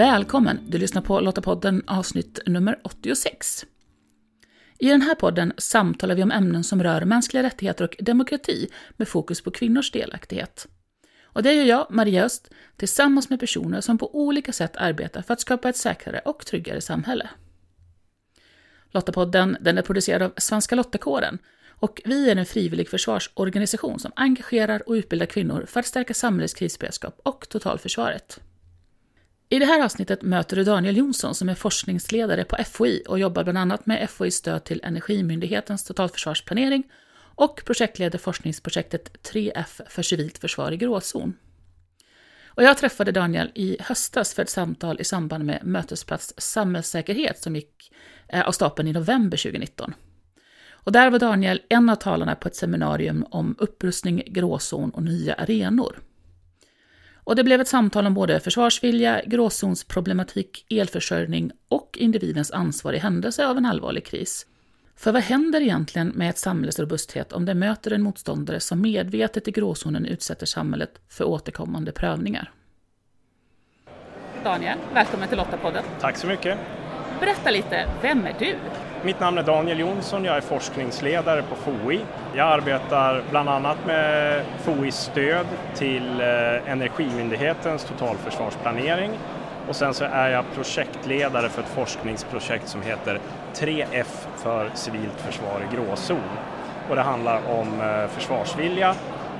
Välkommen! Du lyssnar på Lottapodden avsnitt nummer 86. I den här podden samtalar vi om ämnen som rör mänskliga rättigheter och demokrati med fokus på kvinnors delaktighet. Och det gör jag, Maria Öst, tillsammans med personer som på olika sätt arbetar för att skapa ett säkrare och tryggare samhälle. Lottapodden den är producerad av Svenska Lottakåren och vi är en frivillig försvarsorganisation som engagerar och utbildar kvinnor för att stärka samhällets krisberedskap och totalförsvaret. I det här avsnittet möter du Daniel Jonsson som är forskningsledare på FOI och jobbar bland annat med FOIs stöd till Energimyndighetens totalförsvarsplanering och projektleder forskningsprojektet 3F för civilt försvar i gråzon. Och jag träffade Daniel i höstas för ett samtal i samband med Mötesplats samhällssäkerhet som gick eh, av stapeln i november 2019. Och där var Daniel en av talarna på ett seminarium om upprustning, gråzon och nya arenor. Och det blev ett samtal om både försvarsvilja, gråzonsproblematik, elförsörjning och individens ansvar i händelse av en allvarlig kris. För vad händer egentligen med ett samhälles robusthet om det möter en motståndare som medvetet i gråzonen utsätter samhället för återkommande prövningar? Daniel, välkommen till Lottapodden. Tack så mycket. Berätta lite, vem är du? Mitt namn är Daniel Jonsson, jag är forskningsledare på FOI. Jag arbetar bland annat med FOIs stöd till eh, Energimyndighetens totalförsvarsplanering och sen så är jag projektledare för ett forskningsprojekt som heter 3F för civilt försvar i gråzon. Och det handlar om eh, försvarsvilja,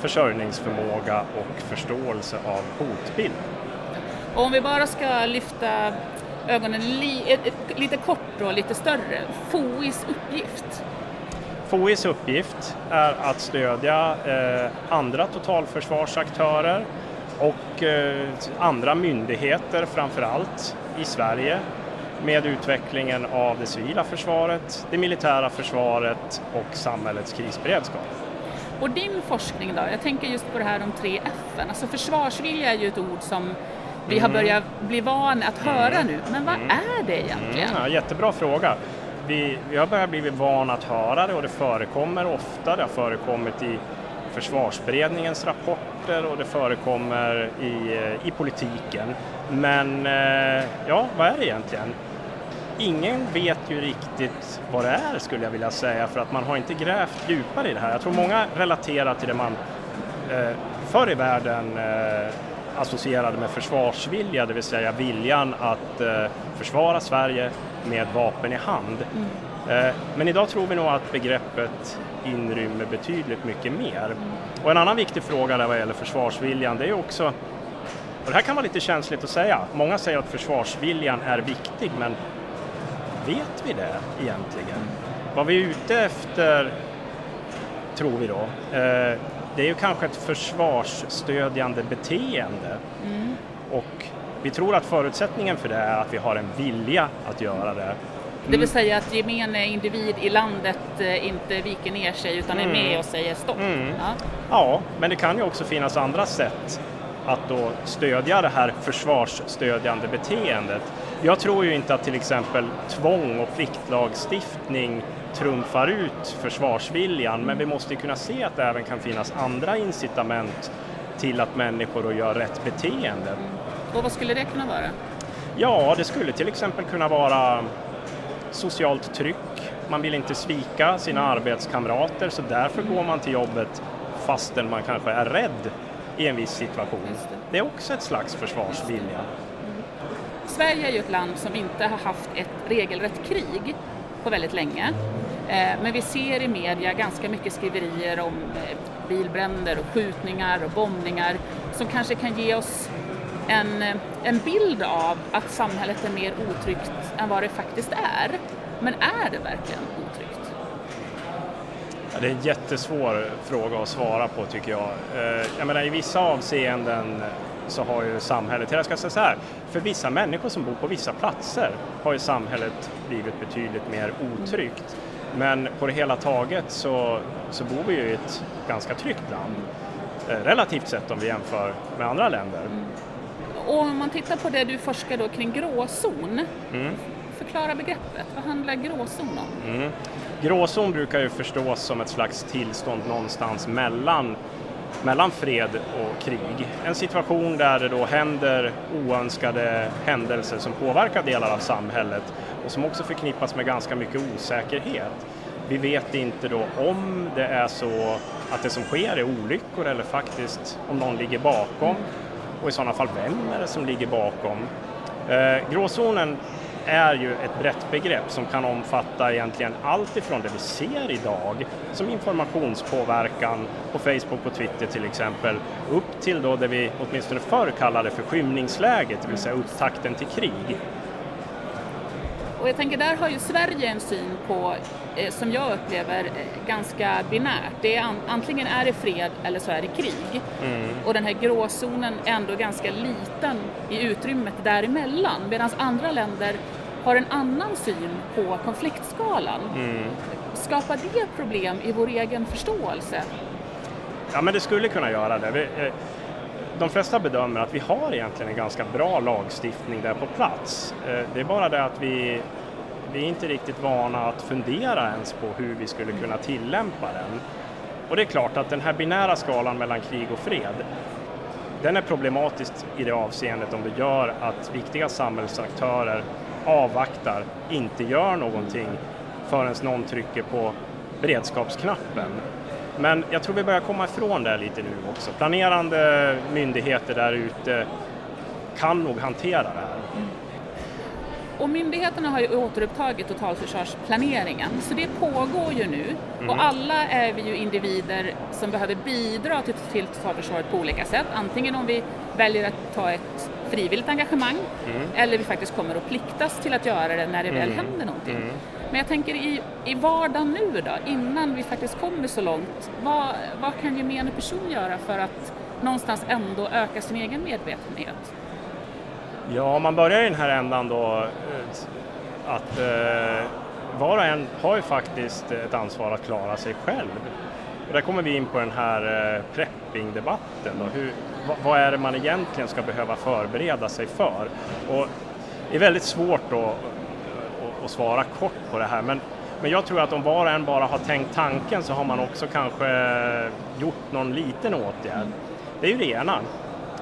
försörjningsförmåga och förståelse av hotbild. Och om vi bara ska lyfta ögonen li, ett, ett, lite kort och lite större. FOIs uppgift? FOIs uppgift är att stödja eh, andra totalförsvarsaktörer och eh, andra myndigheter framför allt i Sverige med utvecklingen av det civila försvaret, det militära försvaret och samhällets krisberedskap. Och din forskning då? Jag tänker just på det här om tre F. Alltså försvarsvilja är ju ett ord som vi har mm. börjat bli vana att höra mm. nu. Men vad mm. är det egentligen? Ja, jättebra fråga. Vi, vi har börjat bli vana att höra det och det förekommer ofta. Det har förekommit i försvarsberedningens rapporter och det förekommer i, i politiken. Men eh, ja, vad är det egentligen? Ingen vet ju riktigt vad det är skulle jag vilja säga för att man har inte grävt djupare i det här. Jag tror många relaterar till det man eh, förr i världen eh, associerade med försvarsvilja, det vill säga viljan att eh, försvara Sverige med vapen i hand. Mm. Eh, men idag tror vi nog att begreppet inrymmer betydligt mycket mer. Mm. Och en annan viktig fråga där vad gäller försvarsviljan, det är också och det här kan vara lite känsligt att säga. Många säger att försvarsviljan är viktig, men vet vi det egentligen? Vad vi är ute efter, tror vi då, eh, det är ju kanske ett försvarsstödjande beteende. Mm. Och vi tror att förutsättningen för det är att vi har en vilja att göra det. Mm. Det vill mm. säga att gemene individ i landet eh, inte viker ner sig utan mm. är med och säger stopp? Mm. Ja. ja, men det kan ju också finnas andra sätt att då stödja det här försvarsstödjande beteendet. Jag tror ju inte att till exempel tvång och pliktlagstiftning trumfar ut försvarsviljan men vi måste kunna se att det även kan finnas andra incitament till att människor gör rätt beteende. Och vad skulle det kunna vara? Ja, det skulle till exempel kunna vara socialt tryck. Man vill inte svika sina arbetskamrater så därför går man till jobbet fastän man kanske är rädd i en viss situation. Det. det. är också ett slags försvarsvilja. Mm. Sverige är ju ett land som inte har haft ett regelrätt krig på väldigt länge. Eh, men vi ser i media ganska mycket skriverier om eh, bilbränder och skjutningar och bombningar som kanske kan ge oss en, eh, en bild av att samhället är mer otryggt än vad det faktiskt är. Men är det verkligen otryggt? Ja, det är en jättesvår fråga att svara på tycker jag. Jag menar i vissa avseenden så har ju samhället, jag ska säga så här, för vissa människor som bor på vissa platser har ju samhället blivit betydligt mer otryggt. Men på det hela taget så, så bor vi ju i ett ganska tryggt land. Eh, relativt sett om vi jämför med andra länder. Mm. Och om man tittar på det du forskar då kring gråzon, mm. förklara begreppet. Vad handlar gråzon om? Mm. Gråzon brukar ju förstås som ett slags tillstånd någonstans mellan mellan fred och krig. En situation där det då händer oönskade händelser som påverkar delar av samhället och som också förknippas med ganska mycket osäkerhet. Vi vet inte då om det är så att det som sker är olyckor eller faktiskt om någon ligger bakom och i sådana fall vem är det som ligger bakom? Eh, gråzonen är ju ett brett begrepp som kan omfatta egentligen allt ifrån det vi ser idag, som informationspåverkan på Facebook och Twitter till exempel, upp till då det vi åtminstone förr kallade för skymningsläget, det vill säga upptakten till krig. Och jag tänker, där har ju Sverige en syn på, eh, som jag upplever, eh, ganska binärt. Det är an, antingen är det fred eller så är det krig. Mm. Och den här gråzonen är ändå ganska liten i utrymmet däremellan. Medan andra länder har en annan syn på konfliktskalan. Mm. Skapar det problem i vår egen förståelse? Ja, men det skulle kunna göra det. Eh, de flesta bedömer att vi har egentligen en ganska bra lagstiftning där på plats. Eh, det är bara det att vi, vi är inte riktigt vana att fundera ens på hur vi skulle kunna tillämpa den. Och det är klart att den här binära skalan mellan krig och fred, den är problematisk i det avseendet om det gör att viktiga samhällsaktörer avvaktar, inte gör någonting förrän någon trycker på beredskapsknappen. Men jag tror vi börjar komma ifrån det lite nu också. Planerande myndigheter där ute kan nog hantera det här. Och myndigheterna har ju återupptagit totalförsvarsplaneringen, så det pågår ju nu. Mm. Och alla är vi ju individer som behöver bidra till, till totalförsvaret på olika sätt. Antingen om vi väljer att ta ett frivilligt engagemang mm. eller vi faktiskt kommer att pliktas till att göra det när det väl mm. händer någonting. Men jag tänker i, i vardagen nu då, innan vi faktiskt kommer så långt, vad, vad kan gemene person göra för att någonstans ändå öka sin egen medvetenhet? Ja, om man börjar i den här ändan då eh, att eh, var och en har ju faktiskt ett ansvar att klara sig själv. Och där kommer vi in på den här eh, prepping-debatten. Hur, vad, vad är det man egentligen ska behöva förbereda sig för? Och det är väldigt svårt då att svara kort på det här men, men jag tror att om var och en bara har tänkt tanken så har man också kanske gjort någon liten åtgärd. Det är ju det ena.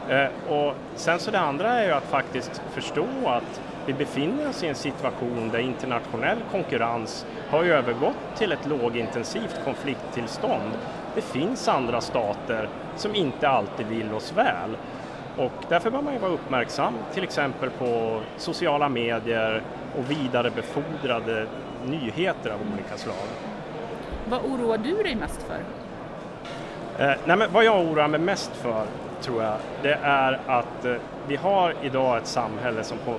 Eh, och sen så det andra är ju att faktiskt förstå att vi befinner oss i en situation där internationell konkurrens har övergått till ett lågintensivt konflikttillstånd. Det finns andra stater som inte alltid vill oss väl och därför bör man ju vara uppmärksam till exempel på sociala medier och vidarebefordrade nyheter av olika slag. Vad oroar du dig mest för? Eh, nej men vad jag oroar mig mest för tror jag, det är att eh, vi har idag ett samhälle som på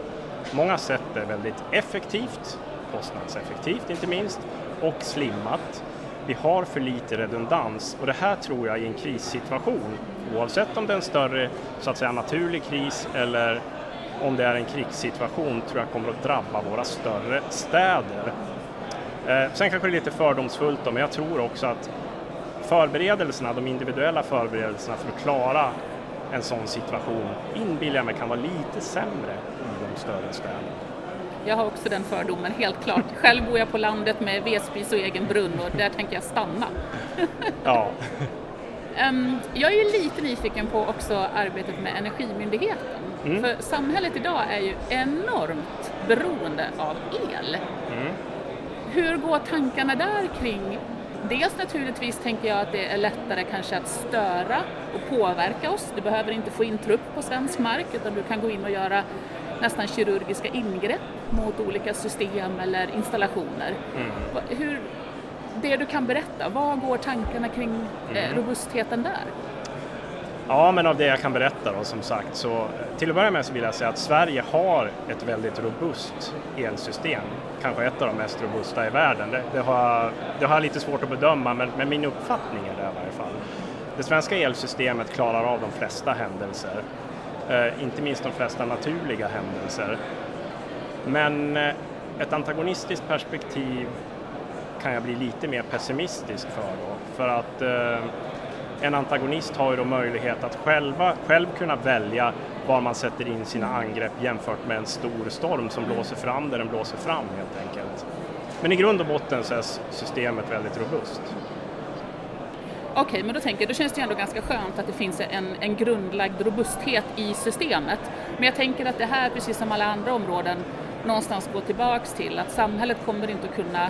många sätt är väldigt effektivt, kostnadseffektivt inte minst, och slimmat. Vi har för lite redundans och det här tror jag i en krissituation, oavsett om det är en större så att säga naturlig kris eller om det är en krigssituation, tror jag kommer att drabba våra större städer. Eh, sen kanske det är lite fördomsfullt då, men jag tror också att förberedelserna, de individuella förberedelserna för att klara en sån situation inbillar jag mig kan vara lite sämre i de större städerna. Jag har också den fördomen, helt klart. Själv bor jag på landet med vedspis och egen brunn och där tänker jag stanna. ja. um, jag är ju lite nyfiken på också arbetet med Energimyndigheten. Mm. För samhället idag är ju enormt beroende av el. Mm. Hur går tankarna där kring Dels naturligtvis tänker jag att det är lättare kanske att störa och påverka oss. Du behöver inte få in trupp på svensk mark utan du kan gå in och göra nästan kirurgiska ingrepp mot olika system eller installationer. Mm. Hur, det du kan berätta, vad går tankarna kring eh, mm. robustheten där? Ja, men av det jag kan berätta då som sagt så till att börja med så vill jag säga att Sverige har ett väldigt robust elsystem. Kanske ett av de mest robusta i världen. Det, det, har, det har jag lite svårt att bedöma men, men min uppfattning är det i varje fall. Det svenska elsystemet klarar av de flesta händelser. Eh, inte minst de flesta naturliga händelser. Men eh, ett antagonistiskt perspektiv kan jag bli lite mer pessimistisk för då. För att eh, en antagonist har ju då möjlighet att själva, själv kunna välja var man sätter in sina angrepp jämfört med en stor storm som blåser fram där den blåser fram helt enkelt. Men i grund och botten så är systemet väldigt robust. Okej, okay, men då tänker jag, då känns det ändå ganska skönt att det finns en, en grundlagd robusthet i systemet. Men jag tänker att det här, precis som alla andra områden, någonstans går tillbaks till att samhället kommer inte att kunna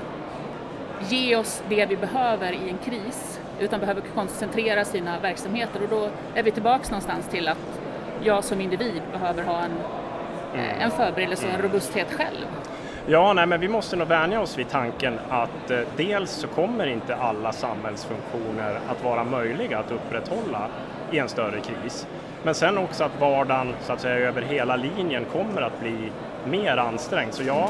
ge oss det vi behöver i en kris utan behöver koncentrera sina verksamheter och då är vi tillbaks någonstans till att jag som individ behöver ha en, mm. en förberedelse och en robusthet själv. Ja, nej, men vi måste nog vänja oss vid tanken att eh, dels så kommer inte alla samhällsfunktioner att vara möjliga att upprätthålla i en större kris. Men sen också att vardagen så att säga över hela linjen kommer att bli mer ansträngd. Så ja,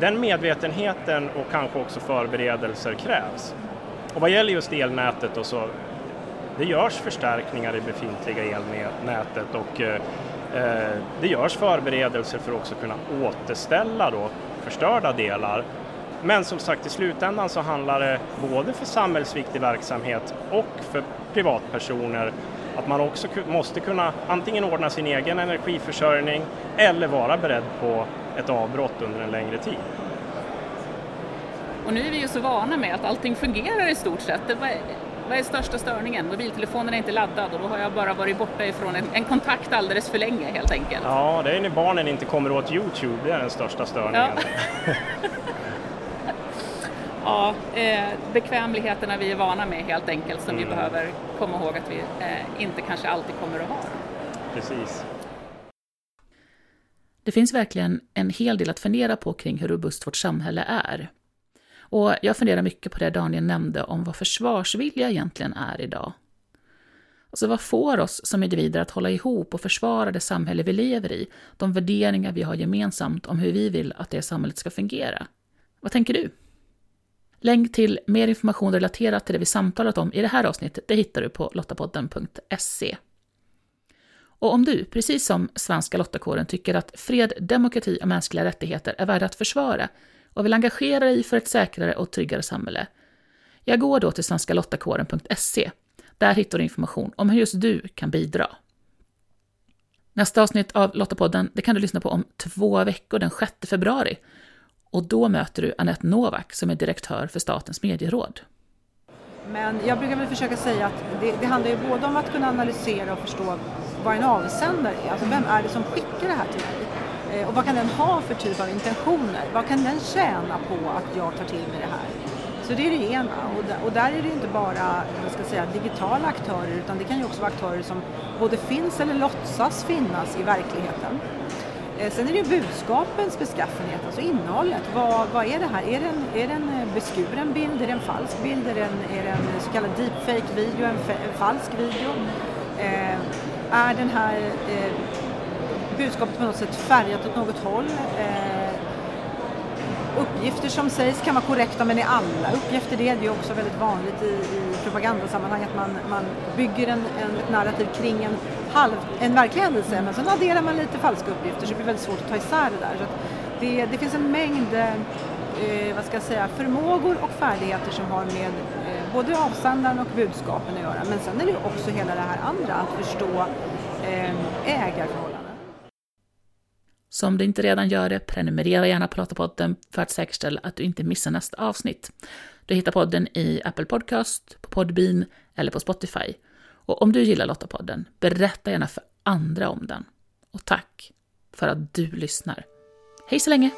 den medvetenheten och kanske också förberedelser krävs. Och vad gäller just elnätet då så det görs förstärkningar i befintliga elnätet och eh, Eh, det görs förberedelser för att också kunna återställa då förstörda delar. Men som sagt i slutändan så handlar det både för samhällsviktig verksamhet och för privatpersoner att man också måste kunna antingen ordna sin egen energiförsörjning eller vara beredd på ett avbrott under en längre tid. Och nu är vi ju så vana med att allting fungerar i stort sett. Vad är, största störningen? Mobiltelefonen är inte laddad och då har jag bara varit borta ifrån en, en kontakt alldeles för länge helt enkelt. Ja, det är när barnen inte kommer åt Youtube, det är den största störningen. Ja. ja, eh, bekvämligheterna vi är vana med helt enkelt som mm. vi behöver komma ihåg att vi eh, inte kanske alltid kommer att ha. Precis. Det finns verkligen en hel del att fundera på kring hur robust vårt samhälle är. Och jag funderar mycket på det Daniel nämnde om vad försvarsvilja egentligen är idag. Alltså vad får oss som individer att hålla ihop och försvara det samhälle vi lever i, de värderingar vi har gemensamt om hur vi vill att det samhället ska fungera? Vad tänker du? Länk till mer information relaterat till det vi samtalat om i det här avsnittet det hittar du på lottapodden.se. Och om du, precis som svenska Lottakåren, tycker att fred, demokrati och mänskliga rättigheter är värda att försvara och vill engagera dig för ett säkrare och tryggare samhälle, jag går då till svenskalottakåren.se. Där hittar du information om hur just du kan bidra. Nästa avsnitt av Lottapodden det kan du lyssna på om två veckor, den 6 februari. Och då möter du Annette Novak som är direktör för Statens medieråd. Men jag brukar väl försöka säga att det, det handlar ju både om att kunna analysera och förstå vad en avsändare är. Alltså vem är det som skickar det här till mig? Eh, och vad kan den ha för typ av intentioner? Vad kan den tjäna på att jag tar till mig det här? Så det är det ena. Och där är det inte bara jag ska säga, digitala aktörer utan det kan ju också vara aktörer som både finns eller låtsas finnas i verkligheten. Eh, sen är det ju budskapens beskaffenhet, alltså innehållet. Vad, vad är det här? Är det, en, är det en eh, beskuren bild? Är det en falsk bild? Är det en, är det en så kallad deepfake-video? En, en, falsk video? Eh, är den här eh, budskapet på något sätt färgat åt något håll. Eh, uppgifter som sägs kan vara korrekta men är alla uppgifter det? Det är också väldigt vanligt i, i propagandasammanhang att man, man bygger en, en, ett narrativ kring en, halv, en verklig händelse men sen adderar man lite falska uppgifter så det blir väldigt svårt att ta isär det där. Så det, det finns en mängd eh, vad ska jag säga, förmågor och färdigheter som har med eh, både avsändaren och budskapen att göra. Men sen är det också hela det här andra, att förstå eh, ägarförhållanden så om du inte redan gör det, prenumerera gärna på Lottapodden för att säkerställa att du inte missar nästa avsnitt. Du hittar podden i Apple Podcast, på Podbean eller på Spotify. Och om du gillar Lottapodden, berätta gärna för andra om den. Och tack för att du lyssnar. Hej så länge!